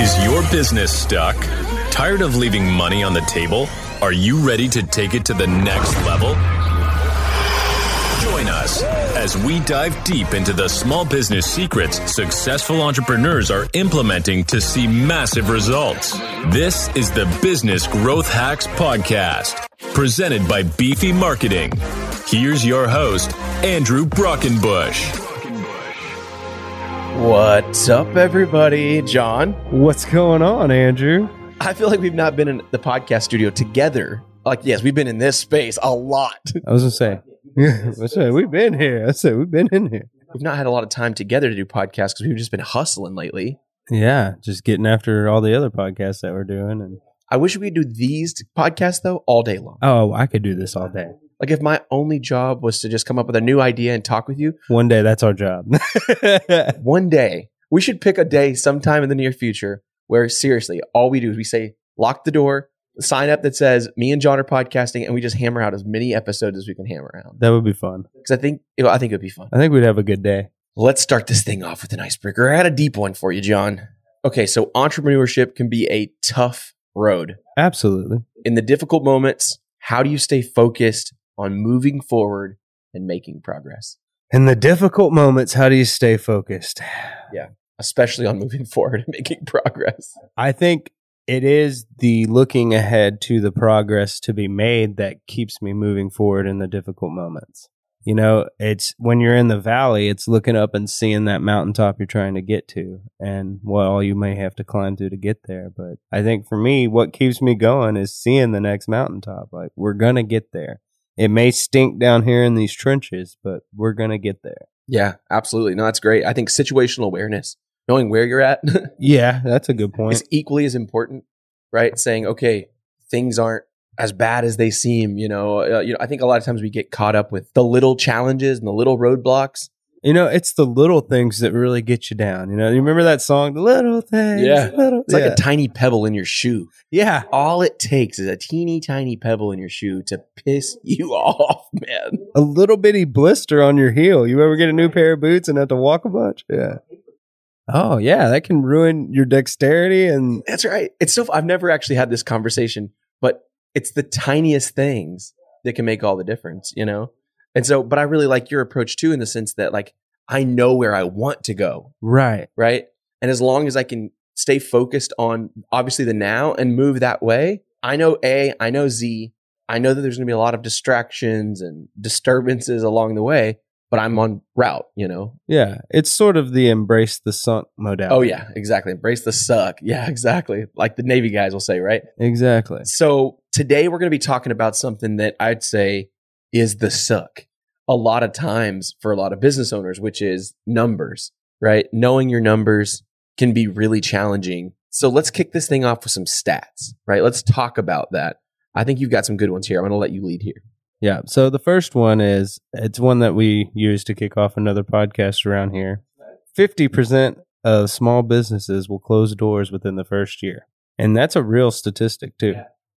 Is your business stuck? Tired of leaving money on the table? Are you ready to take it to the next level? Join us as we dive deep into the small business secrets successful entrepreneurs are implementing to see massive results. This is the Business Growth Hacks Podcast, presented by Beefy Marketing. Here's your host, Andrew Brockenbush. What's up, everybody? John. What's going on, Andrew? I feel like we've not been in the podcast studio together. Like, yes, we've been in this space a lot. I was gonna say, I said we've been here. I said we've been in here. We've not had a lot of time together to do podcasts because we've just been hustling lately. Yeah, just getting after all the other podcasts that we're doing, and I wish we could do these podcasts though all day long. oh, I could do this all day. Like, if my only job was to just come up with a new idea and talk with you, One day, that's our job. one day we should pick a day sometime in the near future where seriously, all we do is we say, lock the door, sign up that says me and John are podcasting, and we just hammer out as many episodes as we can hammer out. that would be fun. Because I think, know, I think it would be fun. I think we'd have a good day. Let's start this thing off with an icebreaker. I had a deep one for you, John. Okay, so entrepreneurship can be a tough road. Absolutely. In the difficult moments, how do you stay focused on moving forward and making progress, In the difficult moments, how do you stay focused? Yeah, especially on moving forward and making progress? I think it is the looking ahead to the progress to be made that keeps me moving forward in the difficult moments. You know, it's when you're in the valley, it's looking up and seeing that mountaintop you're trying to get to and what all you may have to climb to to get there. But I think for me, what keeps me going is seeing the next mountaintop. Like, we're going to get there. It may stink down here in these trenches, but we're going to get there. Yeah, absolutely. No, that's great. I think situational awareness, knowing where you're at, Yeah, that's a good point. is equally as important, right? Saying, okay, things aren't as bad as they seem. You know, uh, you know. I think a lot of times we get caught up with the little challenges and the little roadblocks. You know, it's the little things that really get you down. You know, you remember that song, "The Little Things." Yeah. little, It's like yeah. a tiny pebble in your shoe. yeah, All it takes is a teeny tiny pebble in your shoe to piss you off, man. a little bitty blister on your heel. You ever get a new pair of boots and have to walk a bunch? Yeah. Oh yeah, that can ruin your dexterity and That's right. It's so. I've never actually had this conversation, but it's the tiniest things that can make all the difference, you know. And so, but I really like your approach too, in the sense that like I know where I want to go, right. right? And as long as I can stay focused on obviously the now and move that way, I know A, I know Z, I know that there's going to be a lot of distractions and disturbances along the way, but I'm on route, you know. Yeah, it's sort of the embrace the sunk modality. Oh yeah, exactly. Embrace the suck. Yeah, exactly. Like the Navy guys will say, right? exactly. So today we're going to be talking about something that I'd say is the suck a lot of times for a lot of business owners, which is numbers, right? Knowing your numbers can be really challenging. So let's kick this thing off with some stats, right? Let's talk about that. I think you've got some good ones here. I'm going to let you lead here. Yeah. So the first one is it's one that we use to kick off another podcast around here. Fifty percent of small businesses will close doors within the first year, and that's a real statistic too.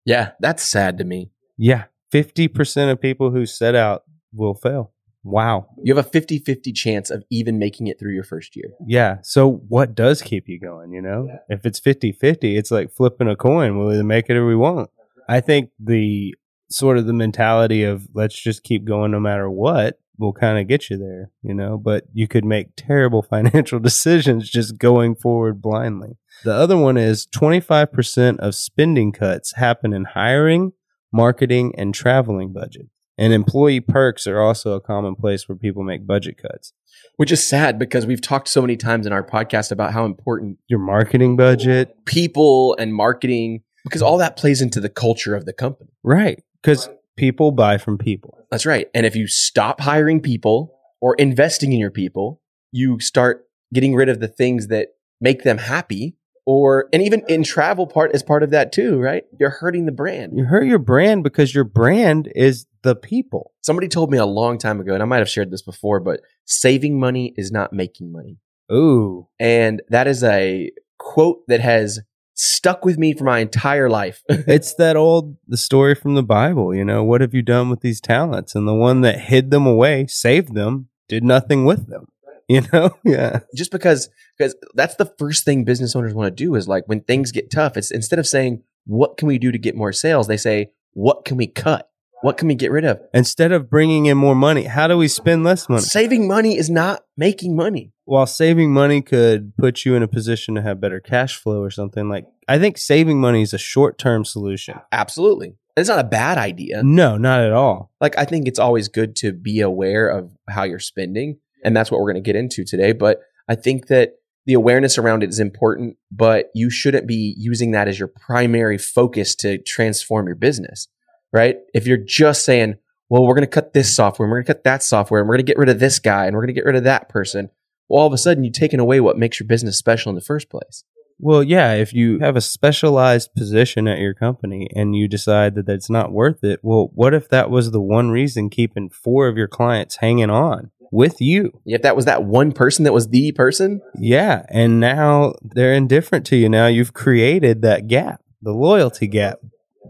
Yeah, that's sad to me. Yeah, fifty percent of people who set out will fail. Wow. You have a 50 50 chance of even making it through your first year. Yeah. So what does keep you going? You know, if it's 50 50, it's like flipping a coin. We'll either make it or we won't. I think the sort of the mentality of let's just keep going no matter what will kind of get you there, you know, but you could make terrible financial decisions just going forward blindly. The other one is 25% of spending cuts happen in hiring, marketing, and traveling budget. And employee perks are also a common place where people make budget cuts. Which is sad because we've talked so many times in our podcast about how important Your marketing budget, people and marketing, because all that plays into the culture of the company. Right. Because people buy from people. That's right. And if you stop hiring people or investing in your people, you start getting rid of the things that make them happy. Or, and even in travel part is part of that too, right? You're hurting the brand. You hurt your brand because your brand is the people. Somebody told me a long time ago, and I might have shared this before, but saving money is not making money. Ooh. And that is a quote that has stuck with me for my entire life. it's that old the story from the Bible, you know, what have you done with these talents? And the one that hid them away, saved them, did nothing with them. You know? Yeah. just because because that's the first thing business owners want to do is like when things get tough it's instead of saying what can we do to get more sales they say what can we cut what can we get rid of Instead of bringing in more money, how do we spend less money? saving money is not making money While saving money could put you in a position to have better cash flow or something like I think saving money is a short-term solution. absolutely it's not a bad idea No, not at all. like i think it's always good to be aware of how you're spending and that's what we're going to get into today but i think that the awareness around it is important but you shouldn't be using that as your primary focus to transform your business right? If you're just saying well we're going to cut this software and we're going to cut that software and we're going to get rid of this guy and we're going to get rid of that person well all of a sudden you've taken away what makes your business special in the first place. Well, yeah, if you have a specialized position at your company and you decide that that's not worth it, well, what if that was the one reason keeping four of your clients hanging on with you? if that was that one person that was the person Yeah, and now they're indifferent to you. Now you've created that gap, the loyalty gap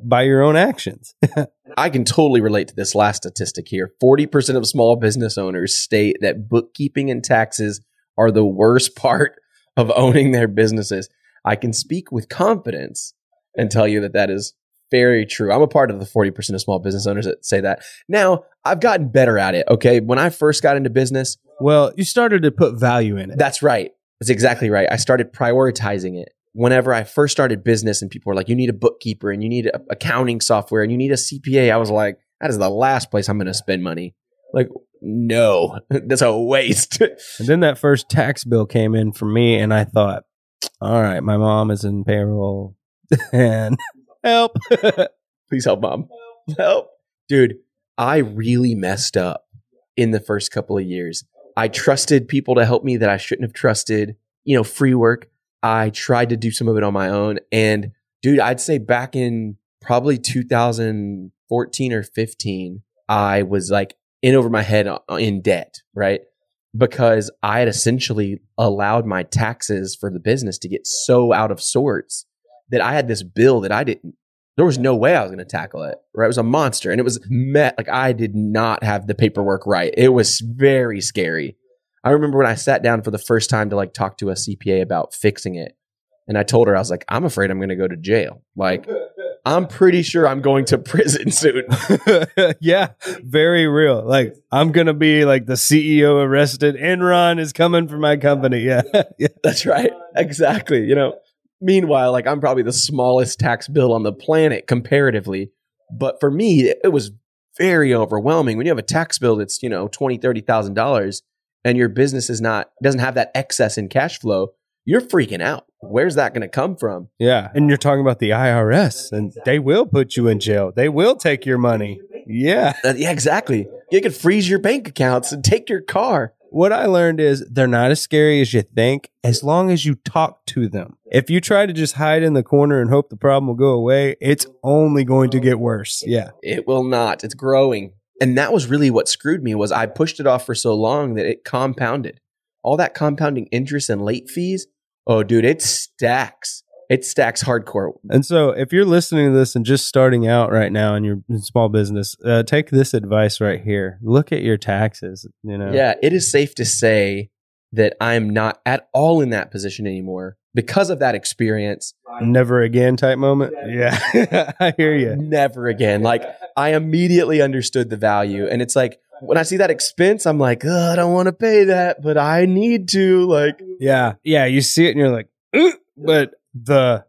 by your own actions. I can totally relate to this last statistic here. 40% of small business owners state that bookkeeping and taxes are the worst part of owning their businesses. I can speak with confidence and tell you that that is very true. I'm a part of the 40% of small business owners that say that. Now, I've gotten better at it. Okay. When I first got into business, well, you started to put value in it. that's right. That's exactly right. I started prioritizing it. Whenever I first started business and people were like, you need a bookkeeper and you need a- accounting software and you need a CPA, I was like, that is the last place I'm going to spend money. Like, no, that's a waste. And then that first tax bill came in for me, and I thought, all right, my mom is in payroll and help. Please help, mom. Help. Dude, I really messed up in the first couple of years. I trusted people to help me that I shouldn't have trusted, you know, free work. I tried to do some of it on my own. And dude, I'd say back in probably 2014 or 15, I was like in over my head uh, in debt, right? Because I had essentially allowed my taxes for the business to get so out of sorts that I had this bill that I didn't there was no way I was going to tackle it. Right? It was a monster, and it was met like I did not have the paperwork right. It was very scary. I remember when I sat down for the first time to like talk to a CPA about fixing it, and I told her I was like, "I'm afraid I'm going to go to jail. Like, I'm pretty sure I'm going to prison soon." yeah, very real. Like I'm gonna be like the CEO arrested. Enron is coming for my company. Yeah, yeah. That's right. Exactly. You know, meanwhile, like I'm probably the smallest tax bill on the planet comparatively. But for me, it, it was very overwhelming. When you have a tax bill that's, you know, twenty, thirty thousand dollars and your business is not doesn't have that excess in cash flow, you're freaking out. Where's that going to come from? Yeah, and you're talking about the IRS, and they will put you in jail. They will take your money. Yeah. Uh, yeah, exactly. You could freeze your bank accounts and take your car. What I learned is they're not as scary as you think as long as you talk to them. If you try to just hide in the corner and hope the problem will go away, it's only going to get worse. Yeah. It will not. It's growing. And that was really what screwed me was I pushed it off for so long that it compounded. All that compounding interest and late fees. Oh, dude, it stacks. It stacks hardcore. And so, if you're listening to this and just starting out right now in your small business, uh, take this advice right here. Look at your taxes. You know, Yeah, it is safe to say that I'm not at all in that position anymore because of that experience. never again type moment. Yeah, I hear you. Never again. Like I immediately understood the value. And it's like when I see that expense, I'm like, oh, I don't want to pay that, but I need to. Like, Yeah, yeah. You see it and you're like, "Ugh," but the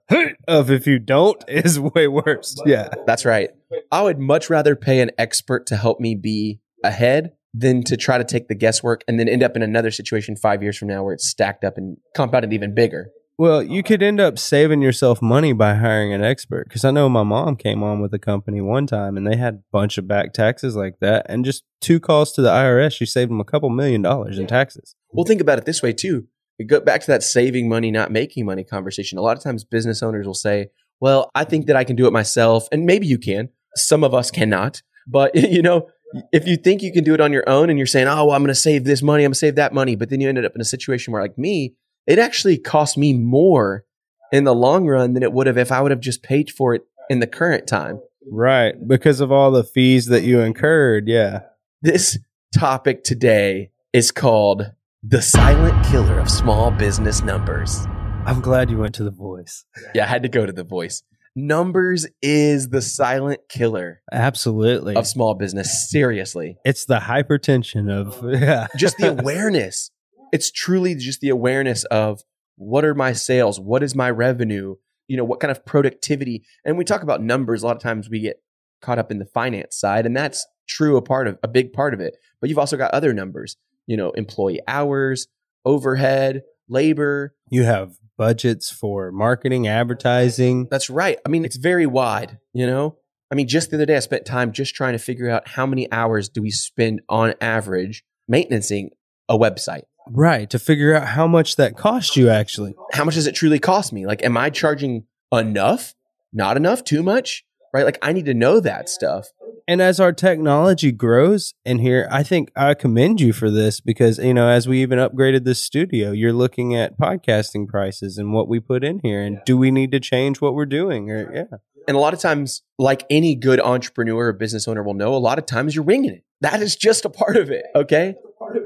of if you don't is way worse. Yeah, that's right. I would much rather pay an expert to help me be ahead than to try to take the guesswork and then end up in another situation five years from now where it's stacked up and compounded even bigger. Well, you could end up saving yourself money by hiring an expert. Because I know my mom came on with a company one time and they had a bunch of back taxes like that. And just two calls to the IRS, you saved them a couple million dollars in taxes. Well, think about it this way too. We go back to that saving money, not making money conversation. A lot of times business owners will say, well, I think that I can do it myself. And maybe you can. Some of us cannot. But, you know, if you think you can do it on your own and you're saying, oh, well, I'm going to save this money, I'm going to save that money. But then you ended up in a situation where, like me, it actually cost me more in the long run than it would have if I would have just paid for it in the current time. Right. Because of all the fees that you incurred. Yeah. This topic today is called the silent killer of small business numbers. I'm glad you went to the voice. Yeah, I had to go to the voice. Numbers is the silent killer Absolutely. of small business. Seriously. it's the hypertension of yeah. Just the awareness. It's truly just the awareness of what are my sales? What is my revenue? You know, what kind of productivity? And we talk about numbers. A lot of times we get caught up in the finance side, and that's true, a part of a big part of it. But you've also got other numbers, you know, employee hours, overhead, labor. You have budgets for marketing, advertising. That's right. I mean, it's very wide, you know? I mean, just the other day, I spent time just trying to figure out how many hours do we spend on average maintaining a website. Right. To figure out how much that cost you actually. How much does it truly cost me? Like, am I charging enough? Not enough? Too much? Right? Like, I need to know that stuff. And as our technology grows in here, I think I commend you for this because, you know, as we even upgraded this studio, you're looking at podcasting prices and what we put in here. And do we need to change what we're doing? Or, yeah. And a lot of times, like any good entrepreneur or business owner will know, a lot of times you're winging it. That is just a part of it. Okay.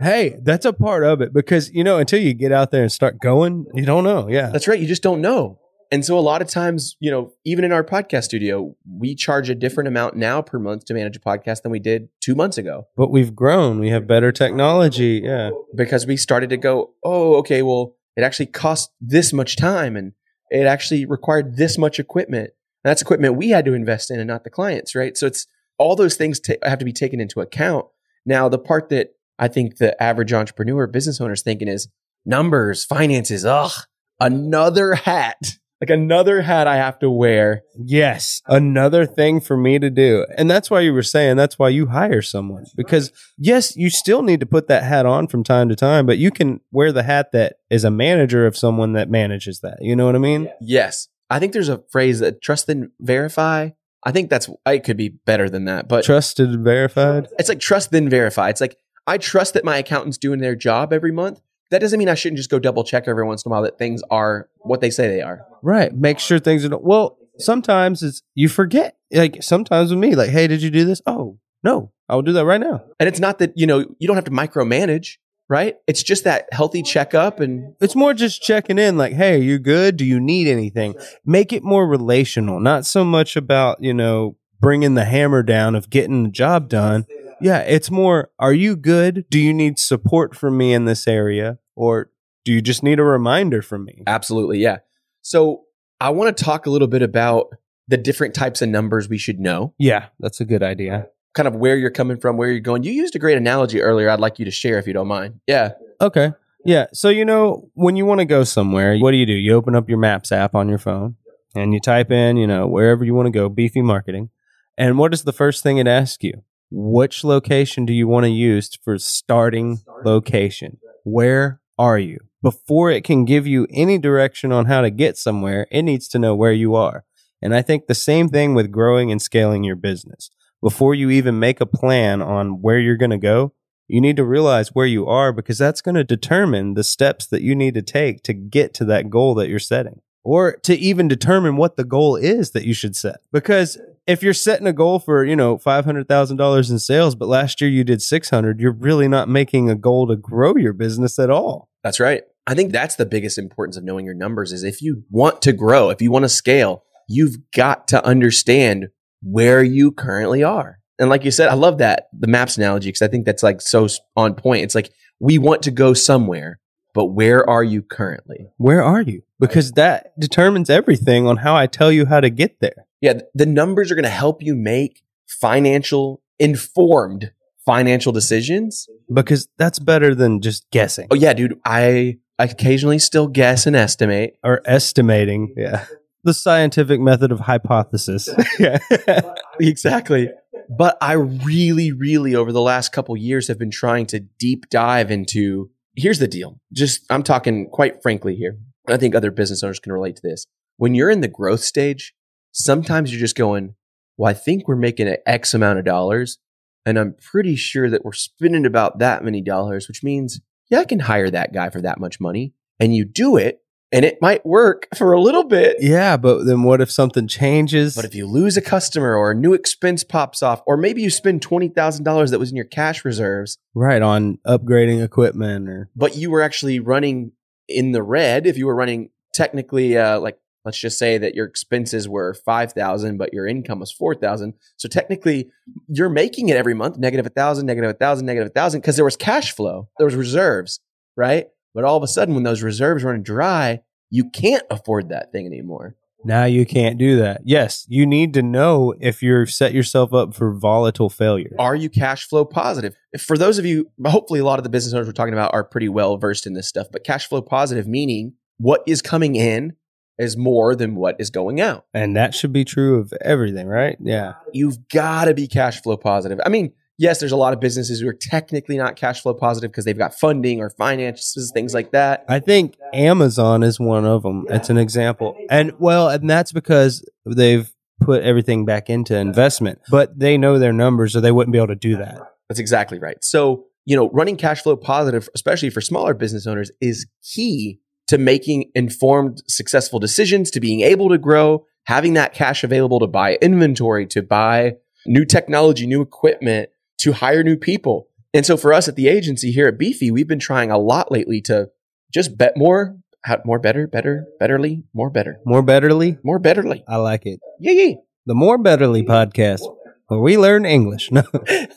Hey, that's a part of it because, you know, until you get out there and start going, you don't know. Yeah. That's right. You just don't know. And so a lot of times, you know, even in our podcast studio, we charge a different amount now per month to manage a podcast than we did two months ago But we've grown. We have better technology. Yeah. because we started to go, oh, okay, well, it actually cost this much time and it actually required this much equipment. And that's equipment we had to invest in and not the clients, right? So it's all those things ta have to be taken into account. Now, the part that I think the average entrepreneur, business owner is thinking is numbers, finances, ugh, another hat, like another hat I have to wear. Yes. Another thing for me to do. And that's why you were saying that's why you hire someone. Because yes, you still need to put that hat on from time to time, but you can wear the hat that is a manager of someone that manages that. You know what I mean? Yes. I think there's a phrase that trust then verify. I think that's, it could be better than that, but Trusted and verified. it's like trust then verify. It's like I trust that my accountant's doing their job every month. That doesn't mean I shouldn't just go double check every once in a while that things are what they say they are. Right. Make sure things are well, sometimes it's you forget. Like sometimes with me, like, hey, did you do this? Oh, no. I will do that right now. And it's not that, you know, you don't have to micromanage, right? It's just that healthy checkup and It's more just checking in, like, hey, are you good? Do you need anything? Make it more relational, not so much about, you know, bringing the hammer down of getting the job done. Yeah, it's more, are you good? Do you need support from me in this area? Or do you just need a reminder from me? absolutely, yeah. So I want to talk a little bit about the different types of numbers we should know, Yeah, that's a good idea. kind of where you're coming from, where you're going. You used a great analogy earlier. I'd like you to share if you don't mind. Yeah. Okay. Yeah. So, you know, when you want to go somewhere, what do you do? You open up your Maps app on your phone and you type in, you know, wherever you want to go, beefy marketing. And what is the first thing it asks you? Which location do you want to use for starting location? Where are you? Before it can give you any direction on how to get somewhere, it needs to know where you are. And I think the same thing with growing and scaling your business. Before you even make a plan on where you're going to go, you need to realize where you are because that's going to determine the steps that you need to take to get to that goal that you're setting or to even determine what the goal is that you should set. Because if you're setting a goal for, you know, $500,000 in sales, but last year you did 600, you're really not making a goal to grow your business at all. That's right. I think that's the biggest importance of knowing your numbers is if you want to grow, if you want to scale, you've got to understand where you currently are. And like you said, I love that the maps analogy because I think that's like so on point. It's like we want to go somewhere, but where are you currently? Where are you? Because that determines everything on how I tell you how to get there. Yeah, the numbers are going to help you make financial informed financial decisions. Because that's better than just guessing Oh yeah, dude, I occasionally still guess and estimate. or estimating. Yeah. The scientific method of hypothesis. yeah. exactly. But I really, really, over the last couple years, have been trying to deep dive into. Here's the deal. Just, I'm talking quite frankly here. I think other business owners can relate to this. When you're in the growth stage, sometimes you're just going, well, I think we're making an X amount of dollars. And I'm pretty sure that we're spending about that many dollars, which means, yeah, I can hire that guy for that much money. And you do it and it might work for a little bit. Yeah, but then what if something changes? But if you lose a customer or a new expense pops off, or maybe you spend $20,000 that was in your cash reserves, right on upgrading equipment or but you were actually running in the red, if you were running technically, uh, like, let's just say that your expenses were 5,000, but your income was 4,000. So technically you're making it every month, negative a thousand, negative a thousand, negative a thousand, because there was cash flow, there was reserves, right? But all of a sudden, when those reserves run dry, you can't afford that thing anymore. now you can't do that. Yes, you need to know if you're set yourself up for volatile failure. Are you cash flow positive? For those of you, hopefully, a lot of the business owners we're talking about are pretty well versed in this stuff, but cash flow positive meaning what is coming in is more than what is going out. And that should be true of everything, right? Yeah. You've got to be cash flow positive. I mean, yes, there's a lot of businesses who are technically not cash flow positive because they've got funding or finances, things like that. I think Amazon is one of them. It's an example. And well, and that's because they've put everything back into investment, but they know their numbers or they wouldn't be able to do that. That's exactly right. So, you know, running cash flow positive, especially for smaller business owners, is key to making informed, successful decisions, to being able to grow, having that cash available to buy inventory, to buy new technology, new equipment, to hire new people. And so for us at the agency here at Beefy, we've been trying a lot lately to just bet more, more better, better, betterly, more better, More betterly, more betterly. I like it. Yeah, yeah. The More Betterly podcast, where we learn English. No.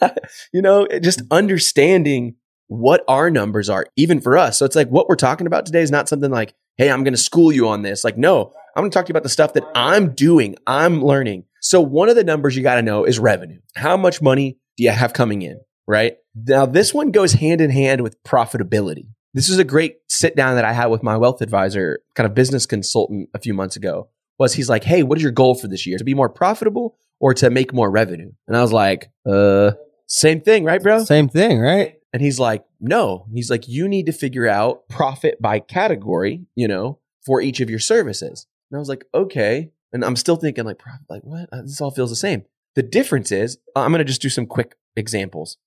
you know, just understanding what our numbers are, even for us. So it's like what we're talking about today is not something like, hey, I'm going to school you on this. Like, no, I'm going to talk to you about the stuff that I'm doing, I'm learning. So one of the numbers you got to know is revenue. How much money do you have coming in? Right now, this one goes hand in hand with profitability. This is a great sit down that I had with my wealth advisor, kind of business consultant a few months ago. Was he's like, hey, what is your goal for this year? To be more profitable or to make more revenue? And I was like, uh, same thing, right, bro? Same thing, right? And he's like, no. He's like, you need to figure out profit by category, you know, for each of your services. And I was like, okay. And I'm still thinking like, profit, like what? Uh, This all feels the same. The difference is, uh, I'm going to just do some quick examples.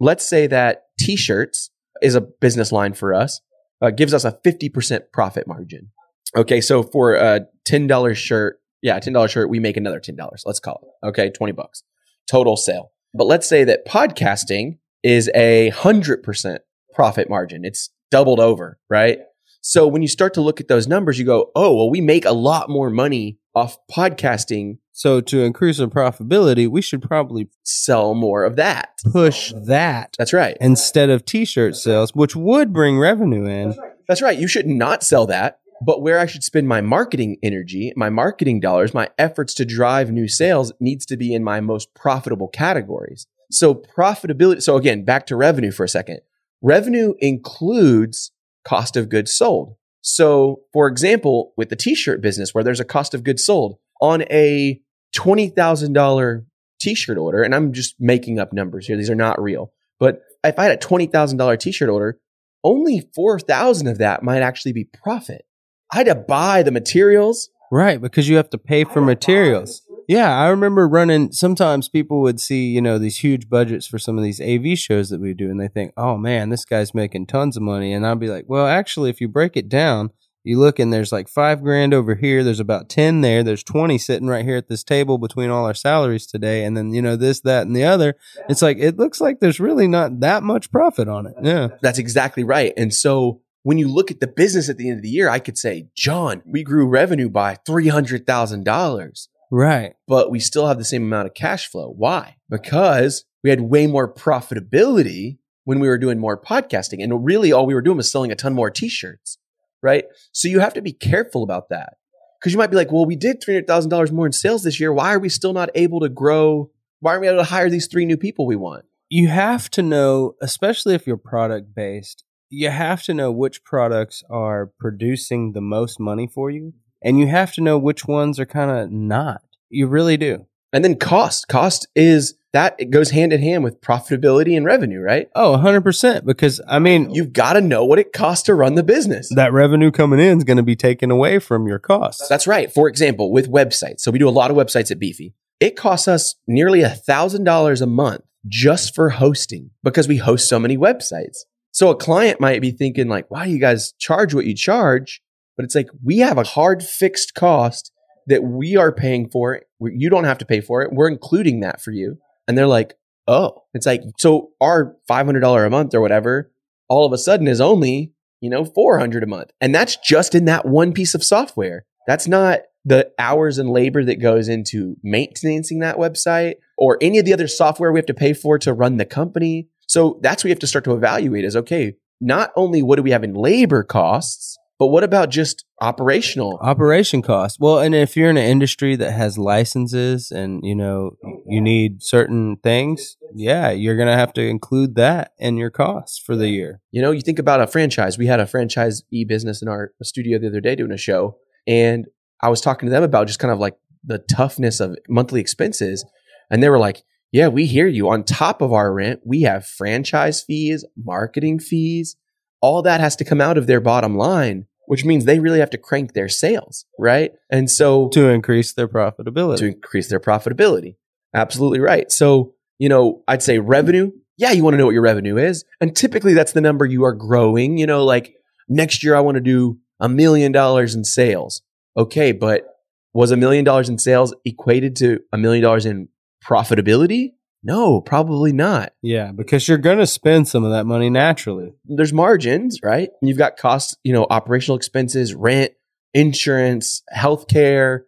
Let's say that t-shirts is a business line for us, uh, gives us a 50% profit margin. Okay. So for a $10 shirt, yeah, $10 shirt, we make another $10. Let's call it. Okay. 20 bucks total sale. But let's say that podcasting is a hundred percent profit margin. It's doubled over, right? So when you start to look at those numbers, you go, oh, well, we make a lot more money off podcasting, So to increase our profitability, we should probably sell more of that. push that That's right. instead of t-shirt sales, which would bring revenue in. That's right. You should not sell that. But where I should spend my marketing energy, my marketing dollars, my efforts to drive new sales needs to be in my most profitable categories. So profitability. So again, back to revenue for a second. Revenue includes cost of goods sold. So for example, with the t-shirt business where there's a cost of goods sold on a $20,000 t-shirt order, and I'm just making up numbers here. These are not real. But if I had a $20,000 t-shirt order, only 4,000 of that might actually be profit. I had to buy the materials. Right, because you have to pay for materials. Yeah, I remember running. Sometimes people would see, you know, these huge budgets for some of these AV shows that we do, and they think, oh man, this guy's making tons of money. And I'd be like, well, actually, if you break it down, you look and there's like five grand over here, there's about 10 there, there's 20 sitting right here at this table between all our salaries today. And then, you know, this, that, and the other. It's like, it looks like there's really not that much profit on it. Yeah. That's exactly right. And so when you look at the business at the end of the year, I could say, John, we grew revenue by $300,000, Right. but we still have the same amount of cash flow. Why? Because we had way more profitability when we were doing more podcasting. And really all we were doing was selling a ton more t-shirts, right? So you have to be careful about that. Because you might be like, well, we did $300,000 more in sales this year. Why are we still not able to grow? Why aren't we able to hire these three new people we want? you have to know, especially if you're product based, you have to know which products are producing the most money for you. And you have to know which ones are kind of not. You really do. And then cost. Cost is that it goes hand in hand with profitability and revenue, right? Oh, 100%. Because, I mean, You've got to know what it costs to run the business. that revenue coming in is going to be taken away from your costs. That's right. For example, with websites. So we do a lot of websites at Beefy. It costs us nearly a thousand dollars a month just for hosting because we host so many websites. So a client might be thinking like, why do you guys charge what you charge? But it's like we have a hard fixed cost that we are paying for. You don't have to pay for it. We're including that for you. And they're like, oh, it's like, so our $500 a month or whatever, all of a sudden is only, you know, 400 a month. And that's just in that one piece of software. That's not the hours and labor that goes into maintaining that website or any of the other software we have to pay for to run the company. So that's what we have to start to evaluate is okay, not only what do we have in labor costs, but what about just operational? Operation costs. Well, and if you're in an industry that has licenses and you know you need certain things, yeah, you're gonna have to include that in your costs for the year. You know, you think about a franchise. We had a franchise e business in our studio the other day doing a show, and I was talking to them about just kind of like the toughness of monthly expenses, and they were like, "Yeah, we hear you. On top of our rent, we have franchise fees, marketing fees." All that has to come out of their bottom line which means they really have to crank their sales, right? And so to increase their profitability. To increase their profitability. Absolutely right. So, you know, I'd say revenue. Yeah, you want to know what your revenue is. And typically that's the number you are growing. You know, like next year I want to do a million dollars in sales. Okay, but was a million dollars in sales equated to a million dollars in profitability? No, probably not. Yeah, because you're going to spend some of that money naturally. There's margins, right? You've got costs, you know, operational expenses, rent, insurance, healthcare,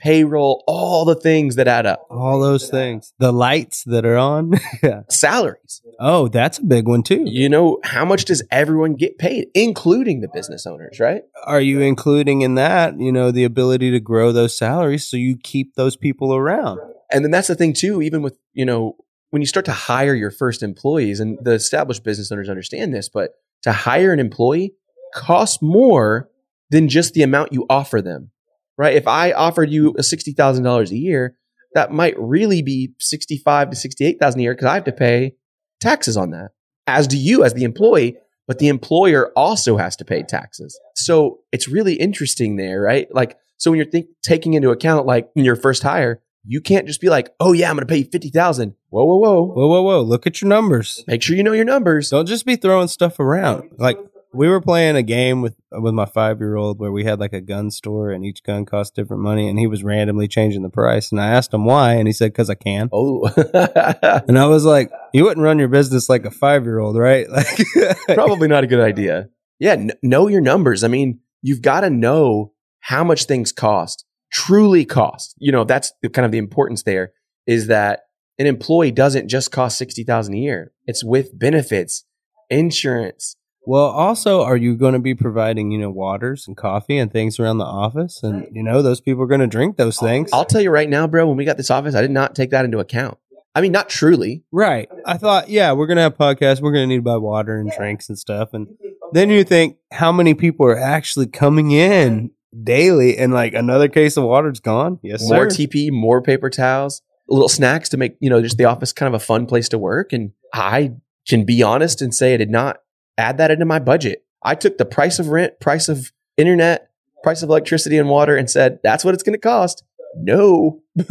payroll, all the things that add up. All those things. The lights that are on. yeah. Salaries. Oh, that's a big one too. You know, how much does everyone get paid, including the business owners, right? Are you including in that, you know, the ability to grow those salaries so you keep those people around? And then that's the thing too, even with, you know, when you start to hire your first employees, and the established business owners understand this, but to hire an employee costs more than just the amount you offer them, right? If I offered you a $60,000 a year, that might really be 65 to 68,000 a year because I have to pay taxes on that, as do you as the employee, but the employer also has to pay taxes. So it's really interesting there, right? Like, so when you're think, taking into account, like your first hire, you can't just be like, oh yeah, I'm going to pay you 50,000. Whoa, whoa, whoa. Whoa, whoa, whoa. Look at your numbers. Make sure you know your numbers. Don't just be throwing stuff around. Like we were playing a game with with my five year old where we had like a gun store and each gun cost different money and he was randomly changing the price and I asked him why and he said because I can. Oh, and I was like, you wouldn't run your business like a five year old, right? Like, probably not a good idea. Yeah, n- know your numbers. I mean, you've got to know how much things cost truly cost. You know, that's the, kind of the importance there is that an employee doesn't just cost 60,000 a year. It's with benefits, insurance. Well, also, are you going to be providing, you know, waters and coffee and things around the office? And, you know, those people are going to drink those things. I'll tell you right now, bro, when we got this office, I did not take that into account. I mean, not truly. Right. I thought, yeah, we're going to have podcasts. We're going to need to buy water and drinks and stuff. And then you think how many people are actually coming in daily and like another case of water's gone. Yes, more sir. TP, more paper towels, little snacks to make, you know, just the office kind of a fun place to work. And I can be honest and say I did not add that into my budget. I took the price of rent, price of internet, price of electricity and water and said, that's what it's going to cost. No,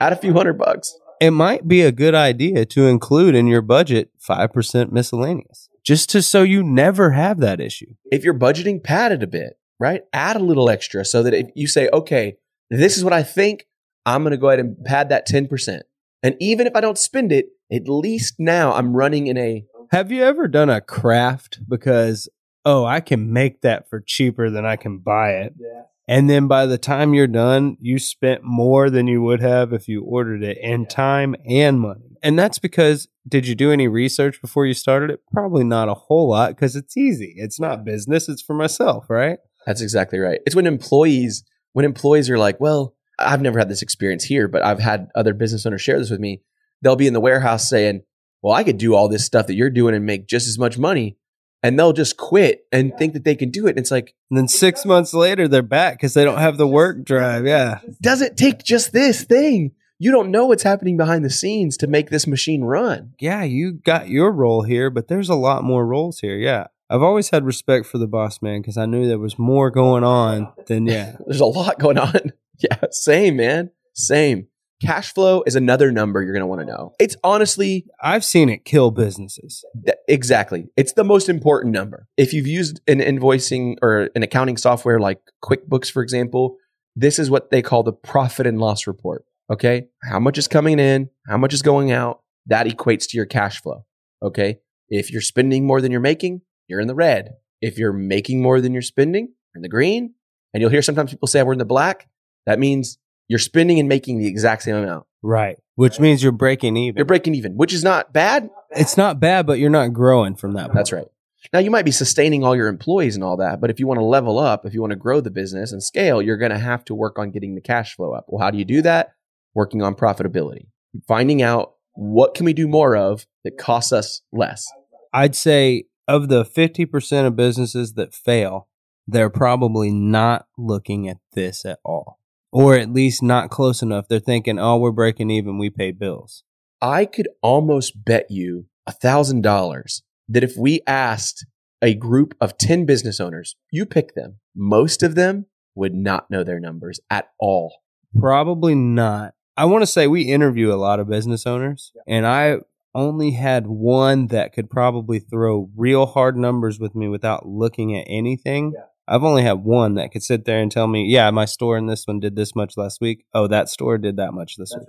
add a few hundred bucks. It might be a good idea to include in your budget 5% miscellaneous, just to so you never have that issue. If you're budgeting, pad it a bit right? Add a little extra so that if you say, okay, this is what I think, I'm going to go ahead and pad that 10%. And even if I don't spend it, at least now I'm running in a. Have you ever done a craft because, oh, I can make that for cheaper than I can buy it? Yeah. And then by the time you're done, you spent more than you would have if you ordered it in time and money. And that's because did you do any research before you started it? Probably not a whole lot because it's easy. It's not business, it's for myself, right? That's exactly right. It's when employees when employees are like, "Well, I've never had this experience here, but I've had other business owners share this with me." They'll be in the warehouse saying, "Well, I could do all this stuff that you're doing and make just as much money." And they'll just quit and think that they can do it. And it's like, and then six months later, they're back because they don't have the work drive. Yeah. Does it take just this thing? You don't know what's happening behind the scenes to make this machine run. Yeah, you got your role here, but there's a lot more roles here. Yeah. I've always had respect for the boss man because I knew there was more going on than yeah. There's a lot going on. Yeah, same man, same. Cash flow is another number you're going to want to know. It's honestly I've seen it kill businesses. th- exactly. It's the most important number. If you've used an invoicing or an accounting software like QuickBooks, for example, this is what they call the profit and loss report. Okay. How much is coming in? How much is going out? That equates to your cash flow. Okay. If you're spending more than you're making, you're in the red. If you're making more than you're spending, you're in the green. And you'll hear sometimes people say we're in the black. That means you're spending and making the exact same amount. Right. Which means you're breaking even. You're breaking even, which is not bad. it's not bad, but you're not growing from that. That's right. Now you might be sustaining all your employees and all that, but if you want to level up, if you want to grow the business and scale, you're going to have to work on getting the cash flow up. Well, how do you do that? Working on profitability. Finding out what can we do more of that costs us less. I'd say of the 50% of businesses that fail, they're probably not looking at this at all. Or at least not close enough. They're thinking, oh, we're breaking even, we pay bills. I could almost bet you a thousand dollars that if we asked a group of 10 business owners, you pick them, most of them would not know their numbers at all. Probably not. I want to say we interview a lot of business owners, and I only had one that could probably throw real hard numbers with me without looking at anything. I've only had one that could sit there and tell me, yeah, my store in this one did this much last week. Oh, that store did that much this week.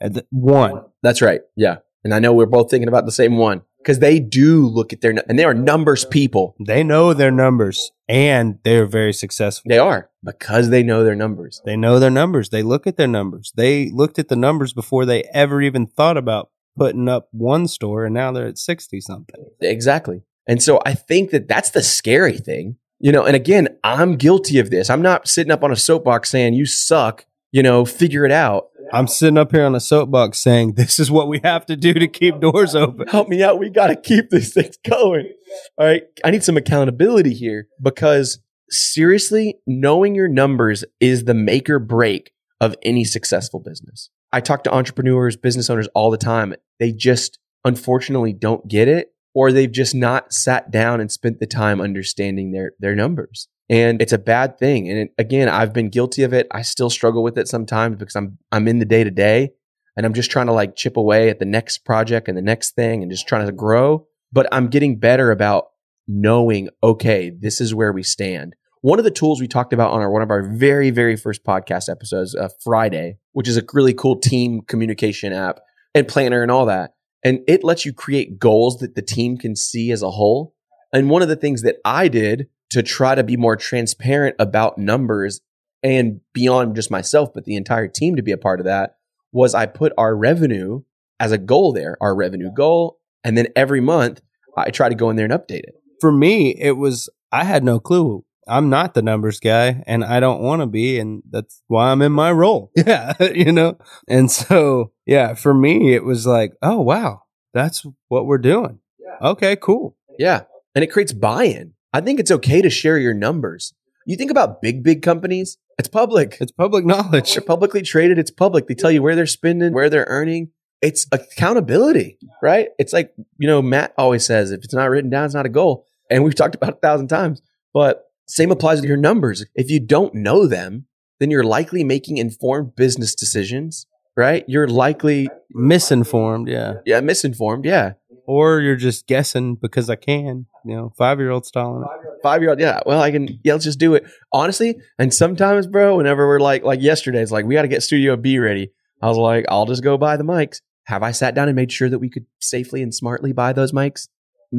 And th- one. That's right. Yeah. And I know we're both thinking about the same one because they do look at their, and they are numbers people. They know their numbers and they're very successful. They are because they know their numbers. They know their numbers. They look at their numbers. They looked at the numbers before they ever even thought about putting up one store and now they're at 60 something. Exactly. And so I think that that's the scary thing, you know, and again, I'm guilty of this. I'm not sitting up on a soapbox saying you suck, you know, figure it out. I'm sitting up here on a soapbox saying this is what we have to do to keep doors open. Help me out. We got to keep this thing going. All right. I need some accountability here because seriously, knowing your numbers is the make or break of any successful business. I talk to entrepreneurs, business owners all the time. They just unfortunately don't get it or they've just not sat down and spent the time understanding their their numbers. And it's a bad thing. And it, again, I've been guilty of it. I still struggle with it sometimes because I'm I'm in the day to day and I'm just trying to like chip away at the next project and the next thing and just trying to grow. But I'm getting better about knowing, okay, this is where we stand. One of the tools we talked about on our one of our very very first podcast episodes, uh, Friday, which is a really cool team communication app and planner and all that, and it lets you create goals that the team can see as a whole. And one of the things that I did to try to be more transparent about numbers and beyond just myself, but the entire team to be a part of that was I put our revenue as a goal there, our revenue goal, and then every month I try to go in there and update it. For me, it was, I had no clue. I'm not the numbers guy and I don't want to be. And that's why I'm in my role. Yeah. you know? And so, yeah, for me, it was like, oh, wow, that's what we're doing. Okay, cool. Yeah. And it creates buy in. I think it's okay to share your numbers. You think about big, big companies, it's public. It's public knowledge. They're publicly traded. It's public. They tell you where they're spending, where they're earning. It's accountability, right? It's like, you know, Matt always says, if it's not written down, it's not a goal. And we've talked about it a thousand times, but same applies to your numbers. If you don't know them, then you're likely making informed business decisions, right? You're likely, Misinformed. Yeah. yeah, misinformed. Yeah. Or you're just guessing because I can, you know, five year old style. Five year old, yeah. Well, I can, yeah, let's just do it. Honestly, and sometimes, bro, whenever we're like, like yesterday, it's like, we got to get Studio B ready. I was like, I'll just go buy the mics. Have I sat down and made sure that we could safely and smartly buy those mics?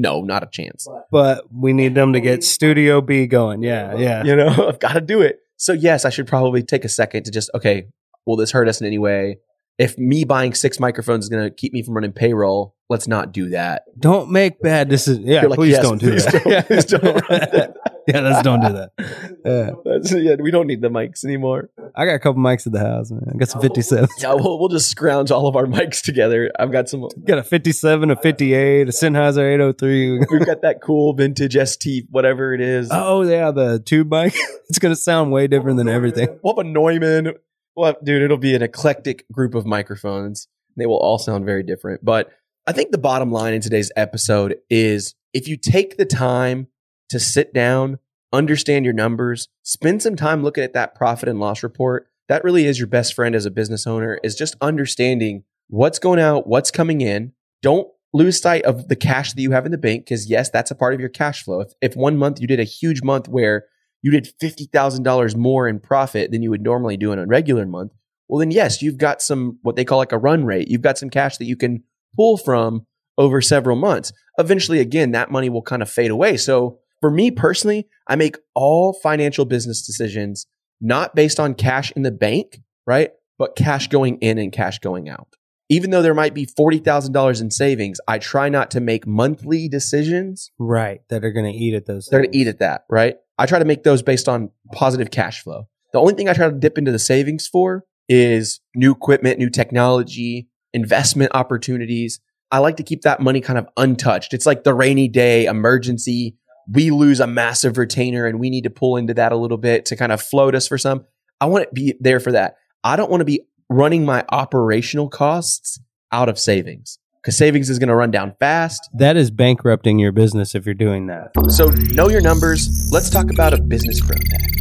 No, not a chance. But we need them to get Studio B going. Yeah. Yeah. You know, I've got to do it. So, yes, I should probably take a second to just, okay, will this hurt us in any way? If me buying six microphones is going to keep me from running payroll, let's not do that. Don't make bad decisions. Yeah. Like, please yes, don't do please that. don't- please don't. yeah. Let's don't do that. Yeah. That's, yeah, we don't need the mics anymore. I got a couple mics at the house, man. I got some 57. Yeah, we'll, we'll just scrounge all of our mics together. I've got some. Got a 57, a 58, a Sennheiser 803. We've got that cool vintage ST, whatever it is. Oh, yeah, the tube mic. it's going to sound way different than everything. We'll have a Neumann. Well, dude, it'll be an eclectic group of microphones. They will all sound very different. But I think the bottom line in today's episode is if you take the time to sit down, understand your numbers, spend some time looking at that profit and loss report, that really is your best friend as a business owner is just understanding what's going out, what's coming in. Don't lose sight of the cash that you have in the bank because yes, that's a part of your cash flow. If, if one month you did a huge month where you did $50,000 more in profit than you would normally do in a regular month, well, then yes, you've got some, what they call like a run rate. You've got some cash that you can pull from over several months. Eventually, again, that money will kind of fade away. So for me personally, I make all financial business decisions not based on cash in the bank, right? But cash going in and cash going out. Even though there might be $40,000 in savings, I try not to make monthly decisions. Right. That are going to eat at those. They're going to eat at that, right? I try to make those based on positive cash flow. The only thing I try to dip into the savings for is new equipment, new technology, investment opportunities. I like to keep that money kind of untouched. It's like the rainy day emergency. We lose a massive retainer and we need to pull into that a little bit to kind of float us for some. I want to be there for that. I don't want to be running my operational costs out of savings because savings is going to run down fast. That is bankrupting your business if you're doing that. So know your numbers. Let's talk about a business growth hack.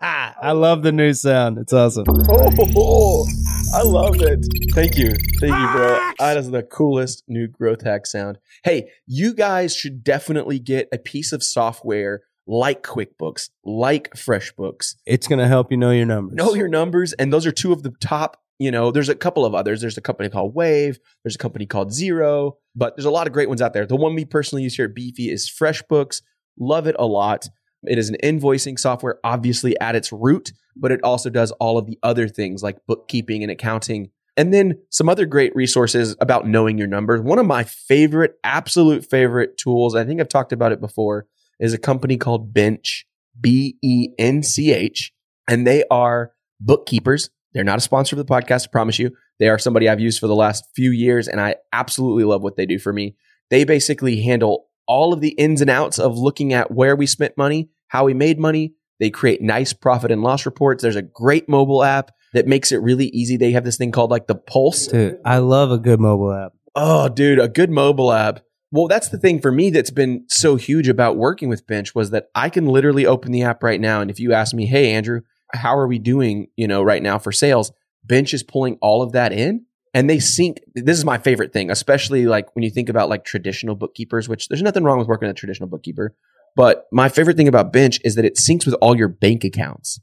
I love the new sound. It's awesome. Oh, I love it. Thank you. Thank you, bro. That is the coolest new growth hack sound. Hey, you guys should definitely get a piece of software like QuickBooks, like FreshBooks. It's going to help you know your numbers. Know your numbers. And those are two of the top, you know, there's a couple of others. There's a company called Wave, there's a company called Xero, but there's a lot of great ones out there. The one we personally use here at Beefy is FreshBooks. Love it a lot. It is an invoicing software, obviously at its root, but it also does all of the other things like bookkeeping and accounting. And then some other great resources about knowing your numbers. One of my favorite, absolute favorite tools, I think I've talked about it before, is a company called Bench, B E N C H, and they are bookkeepers. They're not a sponsor of the podcast, I promise you. They are somebody I've used for the last few years, and I absolutely love what they do for me. They basically handle all of the ins and outs of looking at where we spent money, how we made money. They create nice profit and loss reports. There's a great mobile app that makes it really easy. They have this thing called like the Pulse. Dude, I love a good mobile app. Oh, dude, a good mobile app. Well, that's the thing for me that's been so huge about working with Bench was that I can literally open the app right now. And if you ask me, hey, Andrew, how are we doing, you know, right now for sales? Bench is pulling all of that in and they sync. This is my favorite thing, especially like when you think about like traditional bookkeepers, which there's nothing wrong with working with a traditional bookkeeper. But my favorite thing about Bench is that it syncs with all your bank accounts.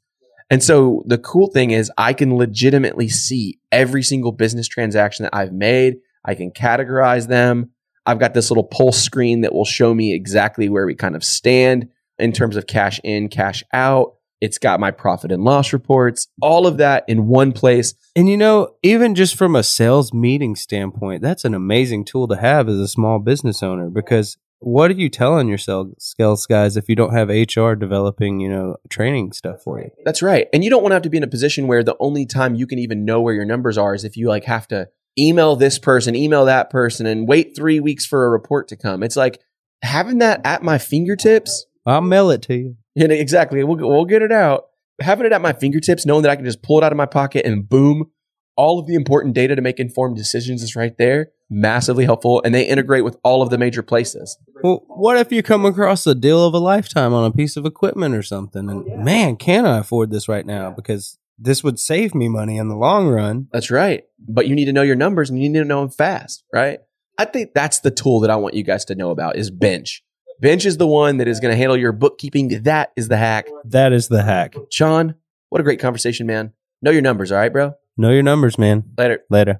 And so the cool thing is I can legitimately see every single business transaction that I've made. I can categorize them. I've got this little pulse screen that will show me exactly where we kind of stand in terms of cash in, cash out. It's got my profit and loss reports, all of that in one place. And you know, even just from a sales meeting standpoint, that's an amazing tool to have as a small business owner because what are you telling your sales guys if you don't have HR developing, you know, training stuff for you? That's right. And you don't want to have to be in a position where the only time you can even know where your numbers are is if you like have to email this person, email that person, and wait three weeks for a report to come. It's like having that at my fingertips. I'll mail it to you. Yeah, exactly. We'll, we'll get it out. Having it at my fingertips, knowing that I can just pull it out of my pocket and boom, all of the important data to make informed decisions is right there. Massively helpful. And they integrate with all of the major places. Well, what if you come across a deal of a lifetime on a piece of equipment or something? And man, can I afford this right now? Because this would save me money in the long run. That's right. But you need to know your numbers and you need to know them fast, right? I think that's the tool that I want you guys to know about is Bench. Bench is the one that is going to handle your bookkeeping. That is the hack. That is the hack. Sean, what a great conversation, man. Know your numbers, all right, bro? Know your numbers, man. Later. Later.